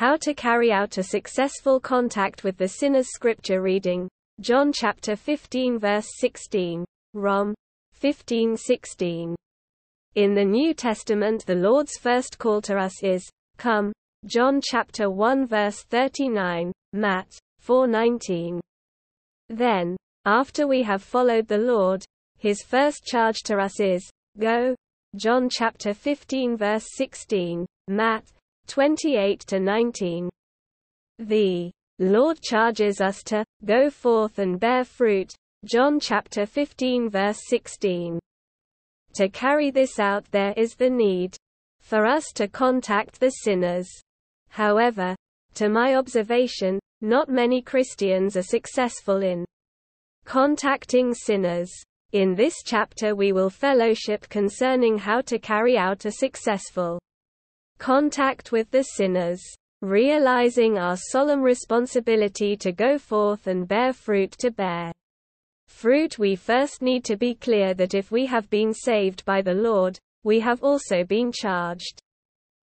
How to carry out a successful contact with the sinner's scripture reading. John chapter 15 verse 16. Rom. 15:16. In the New Testament the Lord's first call to us is, Come. John chapter 1 verse 39, Matt. 4:19. Then, after we have followed the Lord, his first charge to us is, Go. John chapter 15 verse 16, Matt. 28 to 19. The Lord charges us to go forth and bear fruit. John chapter 15 verse 16. To carry this out there is the need for us to contact the sinners. However, to my observation, not many Christians are successful in contacting sinners. In this chapter we will fellowship concerning how to carry out a successful contact with the sinners. Realizing our solemn responsibility to go forth and bear fruit to bear fruit we first need to be clear that if we have been saved by the Lord, we have also been charged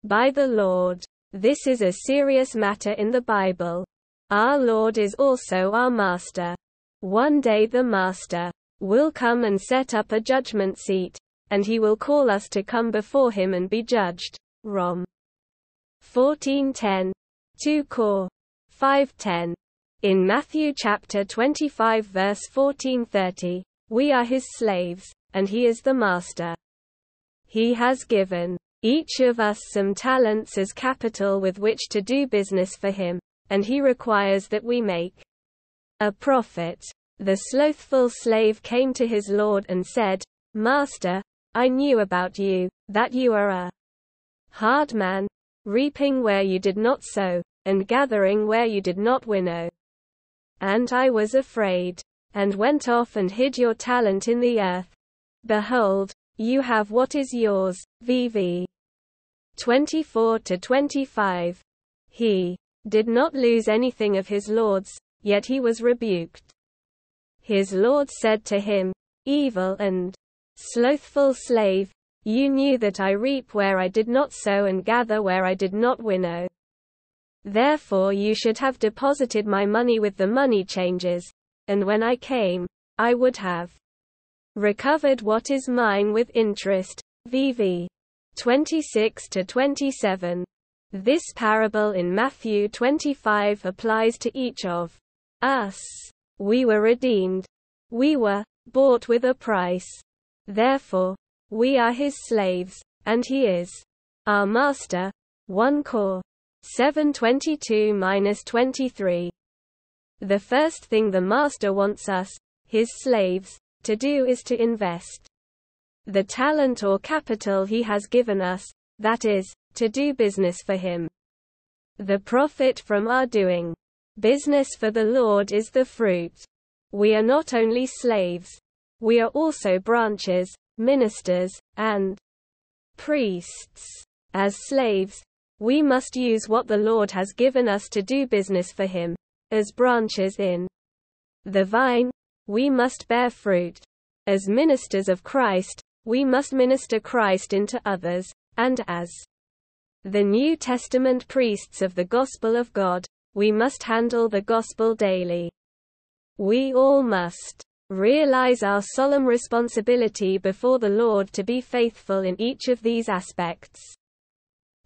by the Lord. This is a serious matter in the Bible. Our Lord is also our Master. One day the Master will come and set up a judgment seat, and he will call us to come before him and be judged. Rom. 14:10, 2 Cor. 5:10. In Matthew chapter 25 verse 14:30, we are his slaves, and he is the master. He has given each of us some talents as capital with which to do business for him, and he requires that we make a profit. The slothful slave came to his Lord and said, Master, I knew about you, that you are a hard man, reaping where you did not sow, and gathering where you did not winnow. And I was afraid, and went off and hid your talent in the earth. Behold, you have what is yours. VV 24 to 25. He did not lose anything of his Lord's, yet he was rebuked. His Lord said to him, Evil and slothful slave, you knew that I reap where I did not sow and gather where I did not winnow. Therefore you should have deposited my money with the money changers, and when I came, I would have recovered what is mine with interest. VV 26 to 27. This parable in Matthew 25 applies to each of us. We were redeemed. We were bought with a price. Therefore, we are his slaves, and he is our master. 1 Cor. 722-23. The first thing the master wants us, his slaves, to do is to invest the talent or capital he has given us, that is, to do business for him. The profit from our doing Business for the Lord is the fruit. We are not only slaves. We are also branches, ministers, and priests. As slaves, we must use what the Lord has given us to do business for Him. As branches in the vine, we must bear fruit. As ministers of Christ, we must minister Christ into others, and as the New Testament priests of the gospel of God, we must handle the gospel daily. We all must realize our solemn responsibility before the Lord to be faithful in each of these aspects.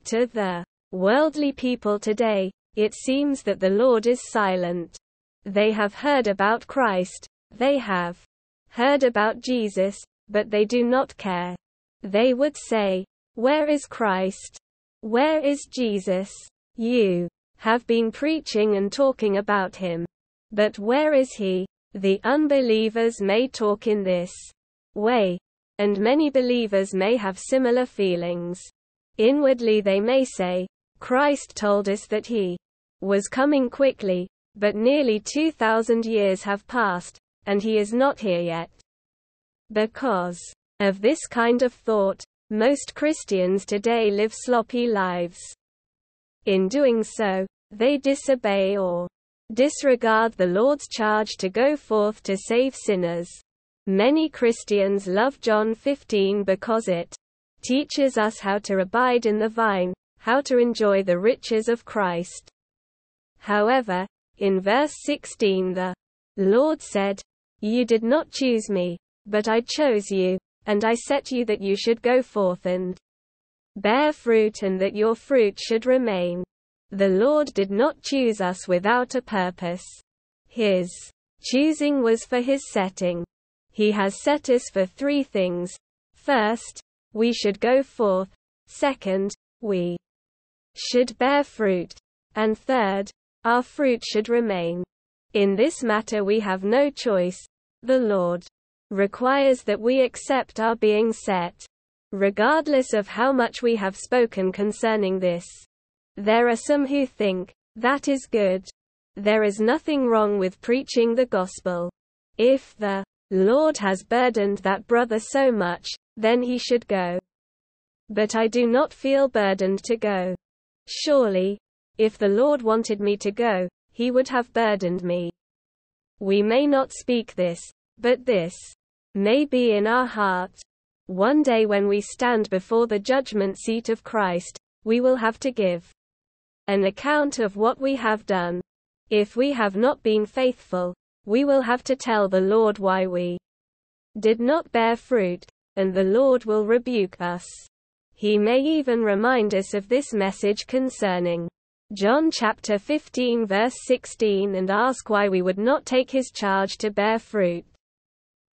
To the worldly people today, it seems that the Lord is silent. They have heard about Christ, they have heard about Jesus, but they do not care. They would say, Where is Christ? Where is Jesus? You have been preaching and talking about him. But where is he? The unbelievers may talk in this way, and many believers may have similar feelings. Inwardly they may say, Christ told us that he was coming quickly, but nearly 2,000 years have passed, and he is not here yet. Because of this kind of thought, most Christians today live sloppy lives. In doing so, they disobey or disregard the Lord's charge to go forth to save sinners. Many Christians love John 15 because it teaches us how to abide in the vine, how to enjoy the riches of Christ. However, in verse 16 the Lord said, You did not choose me, but I chose you, and I set you that you should go forth and bear fruit and that your fruit should remain. The Lord did not choose us without a purpose. His choosing was for his setting. He has set us for three things. First, we should go forth. Second, we should bear fruit. And third, our fruit should remain. In this matter we have no choice. The Lord requires that we accept our being set. Regardless of how much we have spoken concerning this. There are some who think, that is good. There is nothing wrong with preaching the gospel. If the Lord has burdened that brother so much, then he should go. But I do not feel burdened to go. Surely, if the Lord wanted me to go, he would have burdened me. We may not speak this, but this may be in our heart. One day when we stand before the judgment seat of Christ, we will have to give an account of what we have done. If we have not been faithful, we will have to tell the Lord why we did not bear fruit, and the Lord will rebuke us. He may even remind us of this message concerning John chapter 15 verse 16 and ask why we would not take his charge to bear fruit.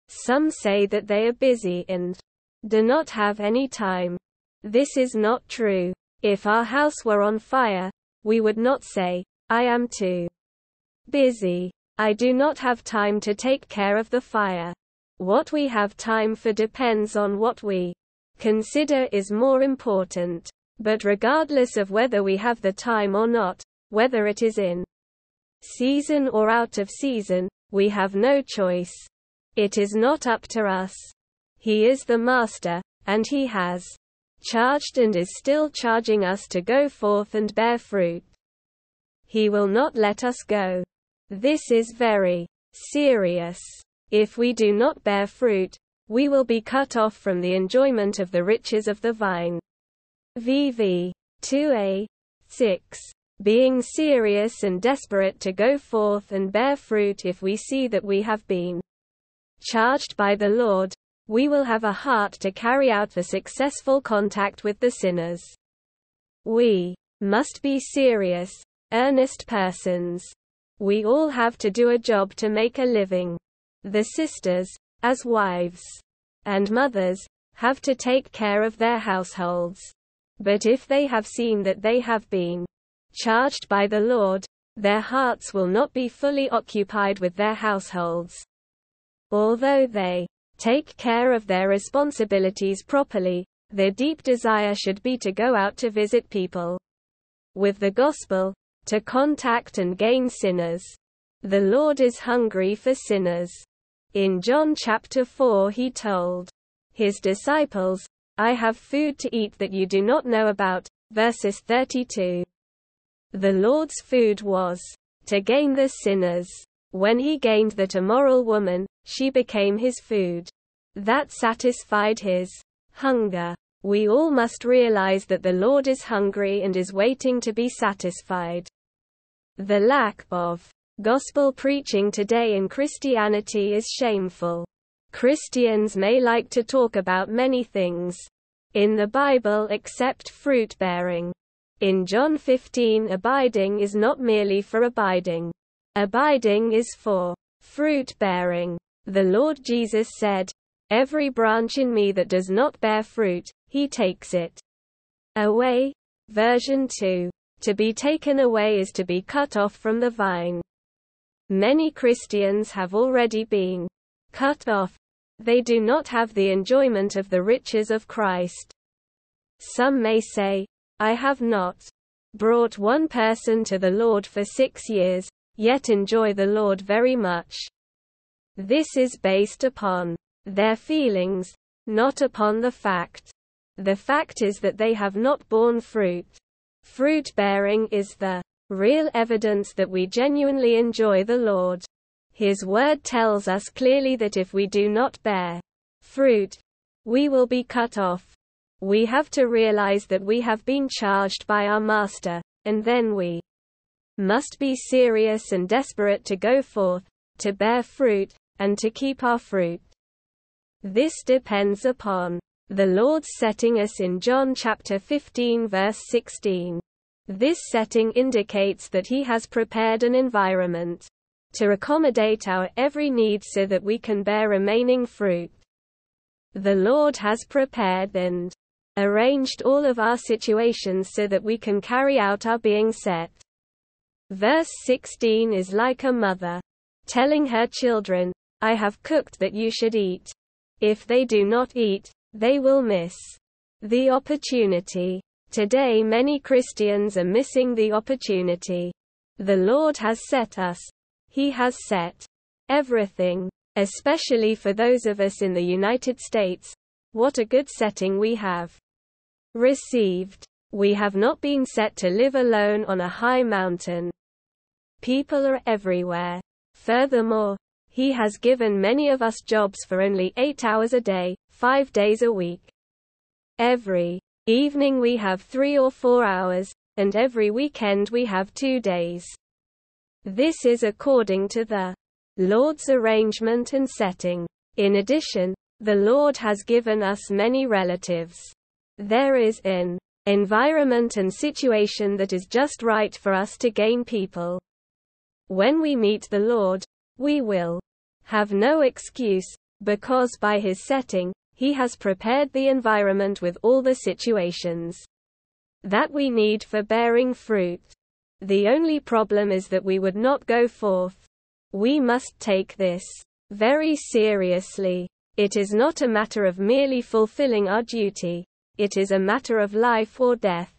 Some say that they are busy and do not have any time. This is not true. If our house were on fire, we would not say, I am too busy. I do not have time to take care of the fire. What we have time for depends on what we consider is more important. But regardless of whether we have the time or not, whether it is in season or out of season, we have no choice. It is not up to us. He is the master, and he has charged and is still charging us to go forth and bear fruit. He will not let us go. This is very serious. If we do not bear fruit, we will be cut off from the enjoyment of the riches of the vine. VV 2a 6. Being serious and desperate to go forth and bear fruit if we see that we have been charged by the Lord, we will have a heart to carry out the successful contact with the sinners. We must be serious, earnest persons. We all have to do a job to make a living. The sisters, as wives and mothers, have to take care of their households. But if they have seen that they have been charged by the Lord, their hearts will not be fully occupied with their households. Although they take care of their responsibilities properly, their deep desire should be to go out to visit people with the gospel, to contact and gain sinners. The Lord is hungry for sinners. In John chapter 4 he told his disciples, I have food to eat that you do not know about. Verses 32. The Lord's food was to gain the sinners. When he gained that immoral woman, she became his food. That satisfied his hunger. We all must realize that the Lord is hungry and is waiting to be satisfied. The lack of gospel preaching today in Christianity is shameful. Christians may like to talk about many things in the Bible except fruit bearing. In John 15, abiding is not merely for abiding. Abiding is for fruit bearing. The Lord Jesus said, Every branch in me that does not bear fruit, he takes it away. Version 2. To be taken away is to be cut off from the vine. Many Christians have already been cut off. They do not have the enjoyment of the riches of Christ. Some may say, I have not brought one person to the Lord for six years, yet enjoy the Lord very much. This is based upon their feelings, not upon the fact. The fact is that they have not borne fruit. Fruit bearing is the real evidence that we genuinely enjoy the Lord. His word tells us clearly that if we do not bear fruit, we will be cut off. We have to realize that we have been charged by our Master, and then we must be serious and desperate to go forth, to bear fruit, and to keep our fruit. This depends upon the Lord's setting us in John chapter 15 verse 16. This setting indicates that He has prepared an environment to accommodate our every need so that we can bear remaining fruit. The Lord has prepared and arranged all of our situations so that we can carry out our being set. Verse 16 is like a mother telling her children, I have cooked that you should eat. If they do not eat, they will miss the opportunity. Today, many Christians are missing the opportunity. The Lord has set us, He has set everything, especially for those of us in the United States. What a good setting we have received. We have not been set to live alone on a high mountain. People are everywhere. Furthermore, He has given many of us jobs for only eight hours a day, five days a week. Every evening we have three or four hours, and every weekend we have two days. This is according to the Lord's arrangement and setting. In addition, the Lord has given us many relatives. There is an environment and situation that is just right for us to gain people. When we meet the Lord, we will have no excuse, because by his setting, he has prepared the environment with all the situations that we need for bearing fruit. The only problem is that we would not go forth. We must take this very seriously. It is not a matter of merely fulfilling our duty, it is a matter of life or death.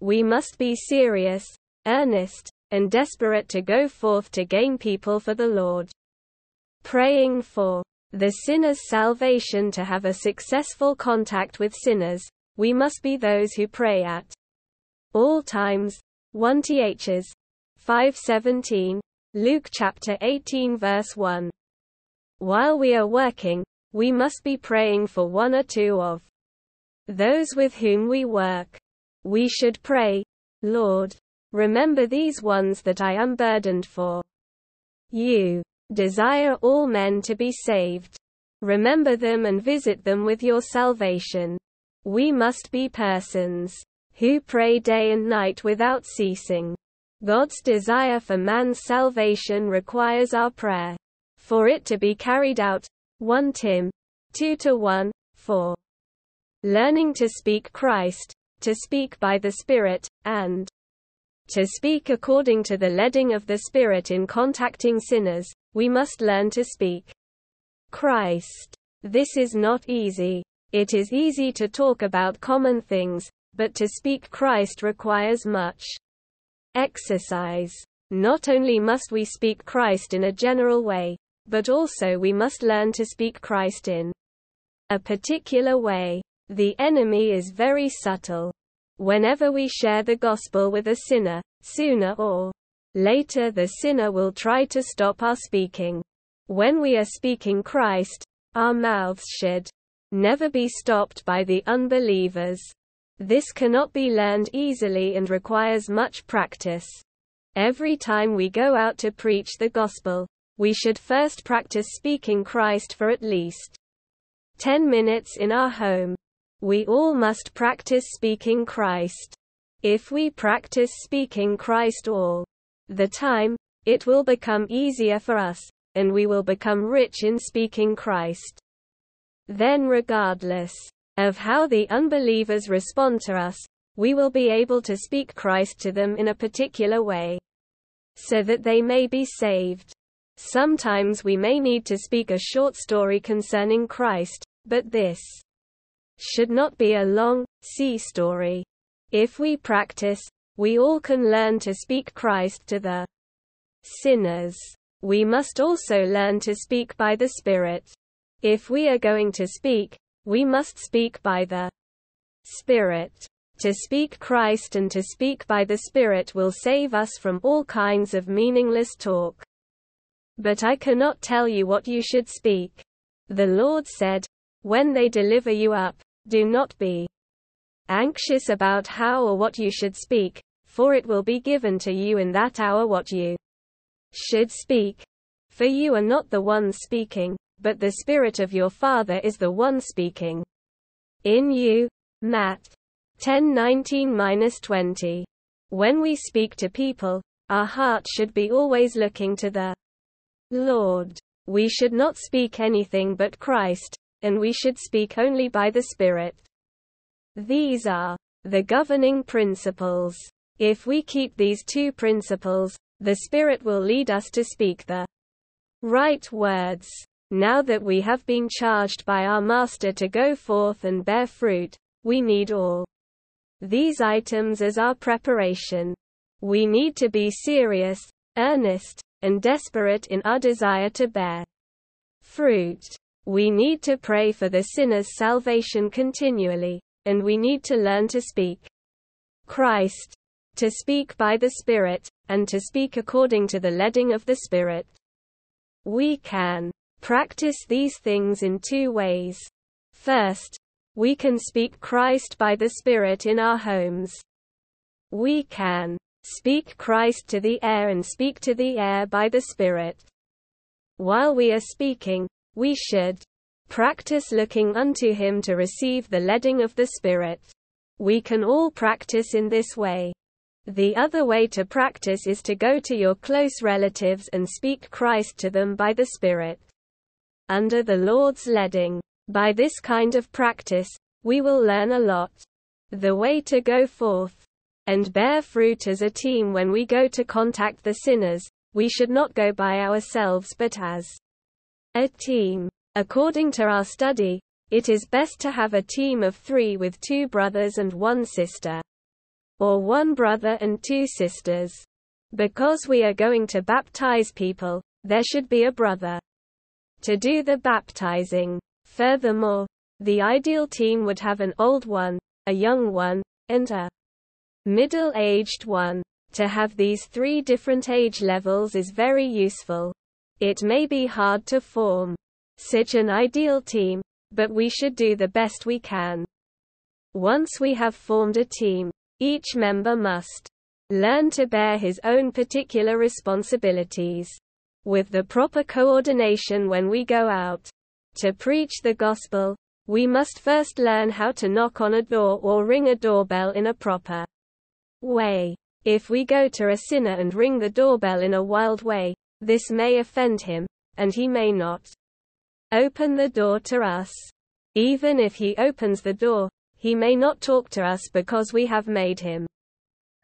We must be serious, earnest, and desperate to go forth to gain people for the Lord. Praying for the sinner's salvation to have a successful contact with sinners, we must be those who pray at all times. 1 Ths. 517, Luke chapter 18 verse 1. While we are working, we must be praying for one or two of those with whom we work. We should pray, Lord, Remember these ones that I am burdened for. You desire all men to be saved. Remember them and visit them with your salvation. We must be persons who pray day and night without ceasing. God's desire for man's salvation requires our prayer. For it to be carried out, 1 Tim 2 to 1, 4. Learning to speak Christ, to speak by the Spirit, and to speak according to the leading of the Spirit in contacting sinners, we must learn to speak Christ. This is not easy. It is easy to talk about common things, but to speak Christ requires much exercise. Not only must we speak Christ in a general way, but also we must learn to speak Christ in a particular way. The enemy is very subtle. Whenever we share the gospel with a sinner, sooner or later the sinner will try to stop our speaking. When we are speaking Christ, our mouths should never be stopped by the unbelievers. This cannot be learned easily and requires much practice. Every time we go out to preach the gospel, we should first practice speaking Christ for at least 10 minutes in our home. We all must practice speaking Christ. If we practice speaking Christ all the time, it will become easier for us, and we will become rich in speaking Christ. Then, regardless of how the unbelievers respond to us, we will be able to speak Christ to them in a particular way so that they may be saved. Sometimes we may need to speak a short story concerning Christ, but this should not be a long, sea story. If we practice, we all can learn to speak Christ to the sinners. We must also learn to speak by the Spirit. If we are going to speak, we must speak by the Spirit. To speak Christ and to speak by the Spirit will save us from all kinds of meaningless talk. But I cannot tell you what you should speak. The Lord said, when they deliver you up, Do not be anxious about how or what you should speak, for it will be given to you in that hour what you should speak. For you are not the ones speaking, but the Spirit of your Father is the one speaking. In you. Matt 10:19-20. When we speak to people, our heart should be always looking to the Lord. We should not speak anything but Christ, and we should speak only by the Spirit. These are the governing principles. If we keep these two principles, the Spirit will lead us to speak the right words. Now that we have been charged by our Master to go forth and bear fruit, we need all these items as our preparation. We need to be serious, earnest, and desperate in our desire to bear fruit. We need to pray for the sinner's salvation continually, and we need to learn to speak Christ, to speak by the Spirit, and to speak according to the leading of the Spirit. We can practice these things in two ways. First, we can speak Christ by the Spirit in our homes. We can speak Christ to the air and speak to the air by the Spirit. While we are speaking, we should practice looking unto Him to receive the leading of the Spirit. We can all practice in this way. The other way to practice is to go to your close relatives and speak Christ to them by the Spirit. Under the Lord's leading. By this kind of practice, we will learn a lot. The way to go forth and bear fruit as a team when we go to contact the sinners, we should not go by ourselves but as a team. According to our study, it is best to have a team of three with two brothers and one sister. Or one brother and two sisters. Because we are going to baptize people, there should be a brother to do the baptizing. Furthermore, the ideal team would have an old one, a young one, and a middle-aged one. To have these three different age levels is very useful. It may be hard to form such an ideal team, but we should do the best we can. Once we have formed a team, each member must learn to bear his own particular responsibilities. With the proper coordination when we go out, to preach the gospel, we must first learn how to knock on a door or ring a doorbell in a proper way. If we go to a sinner and ring the doorbell in a wild way, this may offend him, and he may not open the door to us. Even if he opens the door, he may not talk to us because we have made him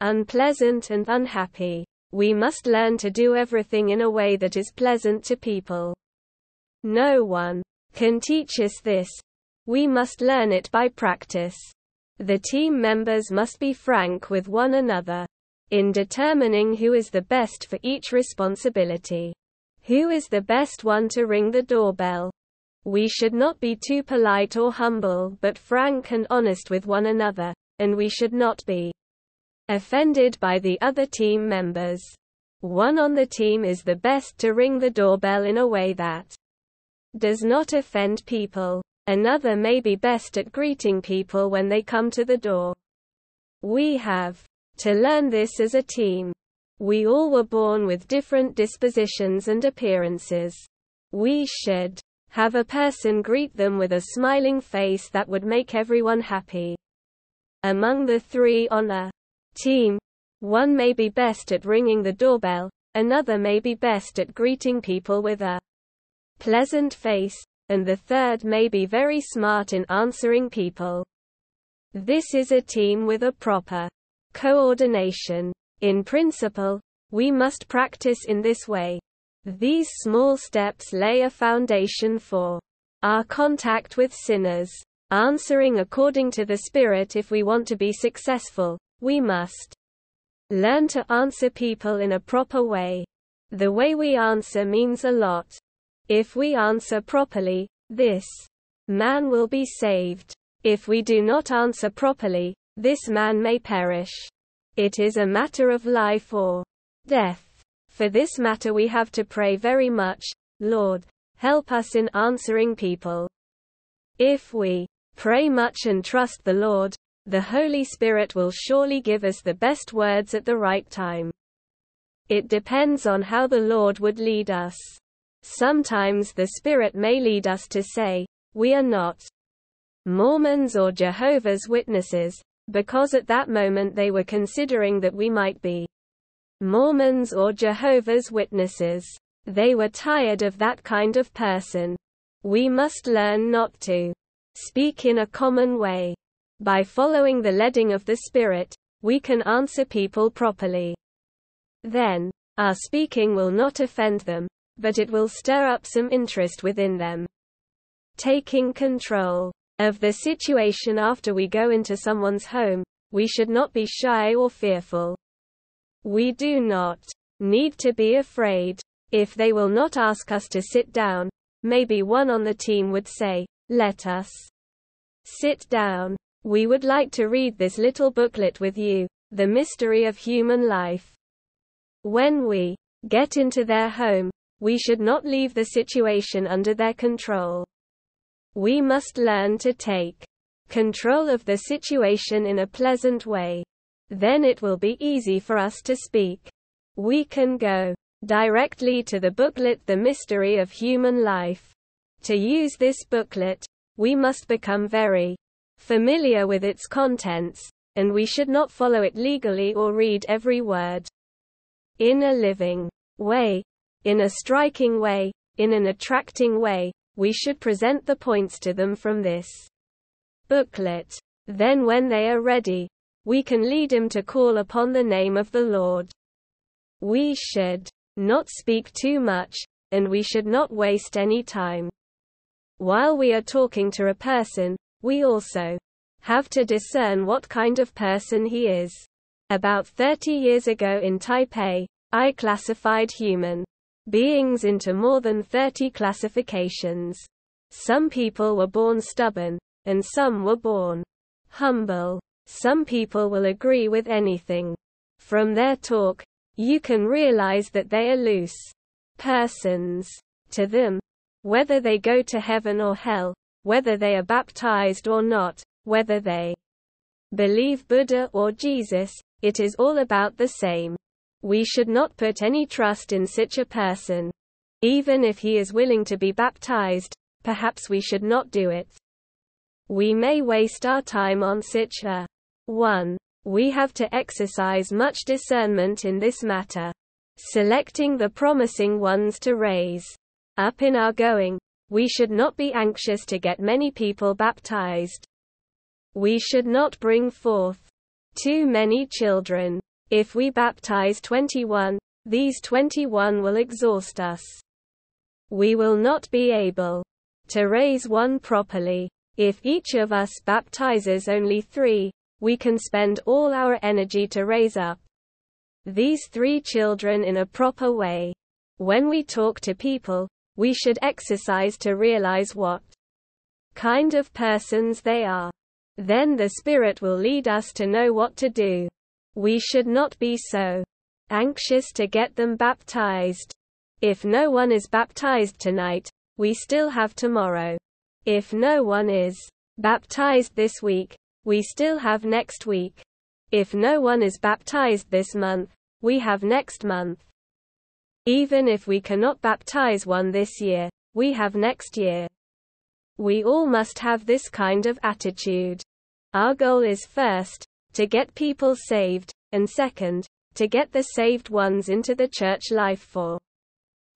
unpleasant and unhappy. We must learn to do everything in a way that is pleasant to people. No one can teach us this. We must learn it by practice. The team members must be frank with one another in determining who is the best for each responsibility. Who is the best one to ring the doorbell? We should not be too polite or humble but frank and honest with one another, and we should not be offended by the other team members. One on the team is the best to ring the doorbell in a way that does not offend people. Another may be best at greeting people when they come to the door. We have to learn this as a team. We all were born with different dispositions and appearances. We should have a person greet them with a smiling face that would make everyone happy. Among the three on a team, one may be best at ringing the doorbell, another may be best at greeting people with a pleasant face, and the third may be very smart in answering people. This is a team with a proper coordination. In principle, we must practice in this way. These small steps lay a foundation for our contact with sinners. Answering according to the Spirit if we want to be successful, we must learn to answer people in a proper way. The way we answer means a lot. If we answer properly, this man will be saved. If we do not answer properly, this man may perish. It is a matter of life or death. For this matter we have to pray very much, Lord, help us in answering people. If we Pray much and trust the Lord. The Holy Spirit will surely give us the best words at the right time. It depends on how the Lord would lead us. Sometimes the Spirit may lead us to say, We are not Mormons or Jehovah's Witnesses, because at that moment they were considering that we might be Mormons or Jehovah's Witnesses. They were tired of that kind of person. We must learn not to speak in a common way. By following the leading of the Spirit, we can answer people properly. Then, our speaking will not offend them, but it will stir up some interest within them. Taking control of the situation after we go into someone's home, we should not be shy or fearful. We do not need to be afraid. If they will not ask us to sit down, maybe one on the team would say, Let us sit down. We would like to read this little booklet with you, The Mystery of Human Life. When we get into their home, we should not leave the situation under their control. We must learn to take control of the situation in a pleasant way. Then it will be easy for us to speak. We can go directly to the booklet The Mystery of Human Life. To use this booklet, we must become very familiar with its contents, and we should not follow it legally or read every word. In a living way, in a striking way, in an attracting way, we should present the points to them from this booklet. Then when they are ready, we can lead them to call upon the name of the Lord. We should not speak too much, and we should not waste any time. While we are talking to a person, we also have to discern what kind of person he is. About 30 years ago in Taipei, I classified human beings into more than 30 classifications. Some people were born stubborn, and some were born humble. Some people will agree with anything. From their talk, you can realize that they are loose persons. To them, whether they go to heaven or hell, whether they are baptized or not, whether they believe Buddha or Jesus, it is all about the same. We should not put any trust in such a person. Even if he is willing to be baptized, perhaps we should not do it. We may waste our time on such a 1. We have to exercise much discernment in this matter. Selecting the promising ones to raise up in our going, we should not be anxious to get many people baptized. We should not bring forth too many children. If we baptize 21, these 21 will exhaust us. We will not be able to raise one properly. If each of us baptizes only three, we can spend all our energy to raise up these three children in a proper way. When we talk to people, we should exercise to realize what kind of persons they are. Then the Spirit will lead us to know what to do. We should not be so anxious to get them baptized. If no one is baptized tonight, we still have tomorrow. If no one is baptized this week, we still have next week. If no one is baptized this month, we have next month. Even if we cannot baptize one this year, we have next year. We all must have this kind of attitude. Our goal is first, to get people saved, and second, to get the saved ones into the church life for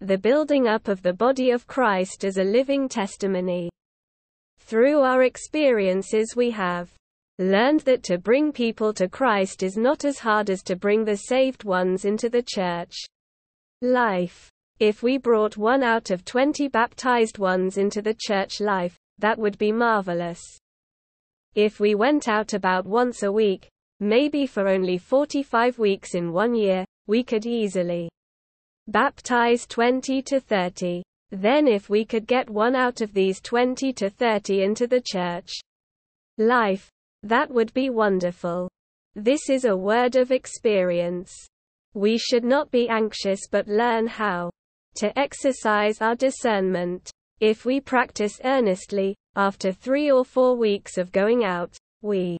the building up of the body of Christ as a living testimony. Through our experiences, we have learned that to bring people to Christ is not as hard as to bring the saved ones into the church life. If we brought one out of 20 baptized ones into the church life, that would be marvelous. If we went out about once a week, maybe for only 45 weeks in one year, we could easily baptize 20 to 30. Then if we could get one out of these 20 to 30 into the church life, that would be wonderful. This is a word of experience. We should not be anxious but learn how to exercise our discernment. If we practice earnestly, after three or four weeks of going out, we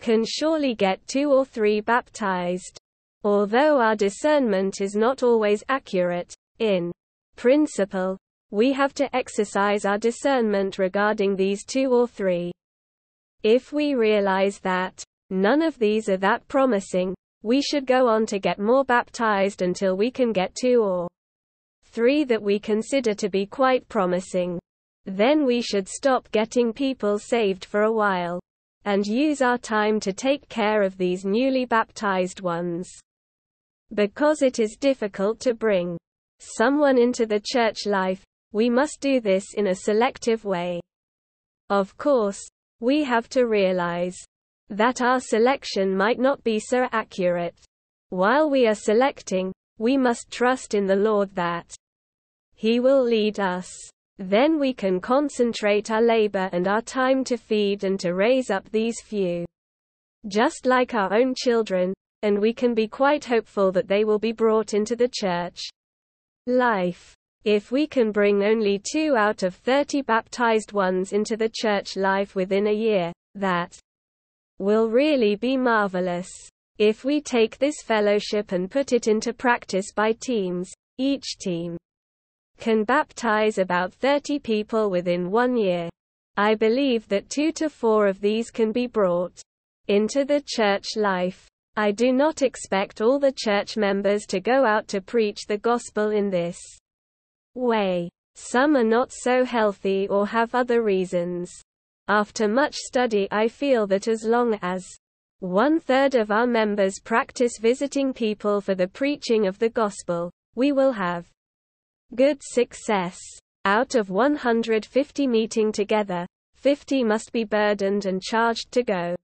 can surely get two or three baptized. Although our discernment is not always accurate, in principle, we have to exercise our discernment regarding these two or three. If we realize that none of these are that promising, we should go on to get more baptized until we can get two or three that we consider to be quite promising. Then we should stop getting people saved for a while and use our time to take care of these newly baptized ones. Because it is difficult to bring someone into the church life, we must do this in a selective way. Of course, we have to realize that our selection might not be so accurate. While we are selecting, we must trust in the Lord that He will lead us. Then we can concentrate our labor and our time to feed and to raise up these few. Just like our own children, and we can be quite hopeful that they will be brought into the church life. If we can bring only two out of 30 baptized ones into the church life within a year, that will really be marvelous. If we take this fellowship and put it into practice by teams, each team can baptize about 30 people within one year. I believe that two to four of these can be brought into the church life. I do not expect all the church members to go out to preach the gospel in this way. Some are not so healthy or have other reasons. After much study I feel that as long as one third of our members practice visiting people for the preaching of the gospel, we will have good success. Out of 150 meeting together, 50 must be burdened and charged to go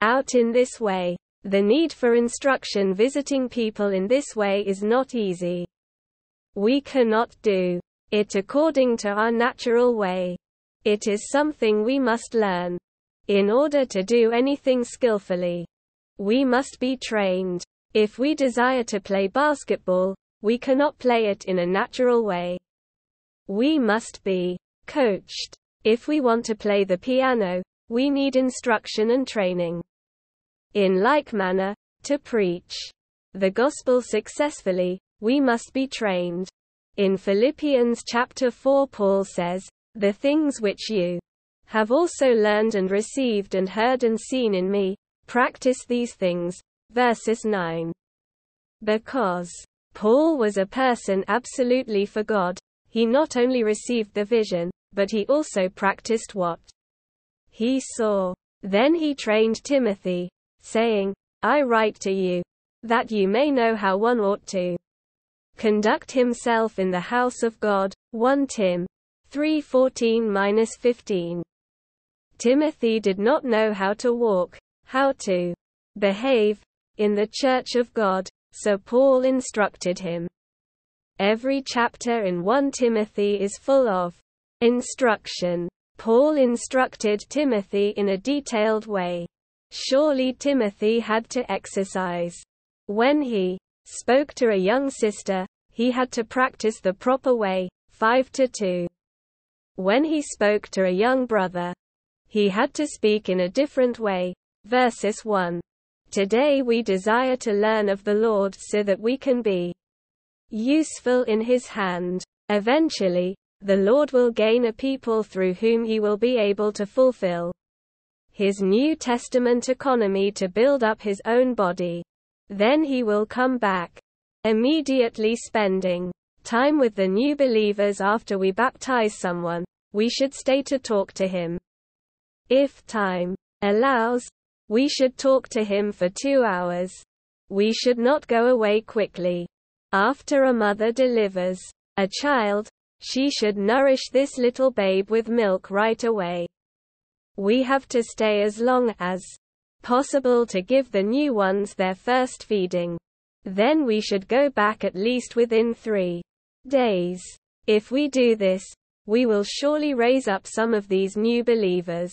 out in this way. The need for instruction visiting people in this way is not easy. We cannot do it according to our natural way. It is something we must learn. In order to do anything skillfully, we must be trained. If we desire to play basketball, we cannot play it in a natural way. We must be coached. If we want to play the piano, we need instruction and training. In like manner, to preach the gospel successfully, we must be trained. In Philippians chapter 4 Paul says, the things which you have also learned and received and heard and seen in me, practice these things. Verses 9. Because Paul was a person absolutely for God, he not only received the vision, but he also practiced what he saw. Then he trained Timothy, saying, I write to you, that you may know how one ought to conduct himself in the house of God. 1 Tim 3:14-15. Timothy did not know how to walk, how to behave in the church of God, so Paul instructed him. Every chapter in 1 Timothy is full of instruction. Paul instructed Timothy in a detailed way. Surely Timothy had to exercise. When he spoke to a young sister, he had to practice the proper way, 5 to 2. When he spoke to a young brother, he had to speak in a different way. Verses 1. Today we desire to learn of the Lord so that we can be useful in his hand. Eventually, the Lord will gain a people through whom he will be able to fulfill his New Testament economy to build up his own body. Then he will come back, immediately spending time with the new believers after we baptize someone, we should stay to talk to him. If time allows, we should talk to him for two hours. We should not go away quickly. After a mother delivers a child, she should nourish this little babe with milk right away. We have to stay as long as possible to give the new ones their first feeding. Then we should go back at least within three days. If we do this, we will surely raise up some of these new believers.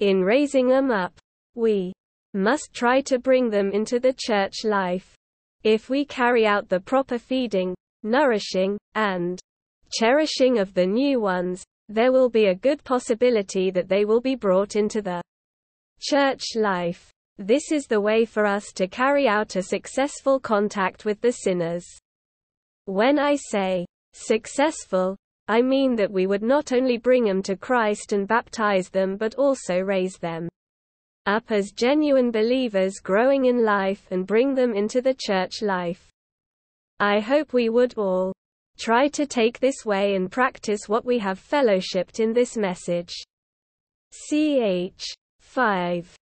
In raising them up, we must try to bring them into the church life. If we carry out the proper feeding, nourishing, and cherishing of the new ones, there will be a good possibility that they will be brought into the church life. This is the way for us to carry out a successful contact with the sinners. When I say successful, I mean that we would not only bring them to Christ and baptize them but also raise them up as genuine believers growing in life and bring them into the church life. I hope we would all try to take this way and practice what we have fellowshipped in this message. Ch. 5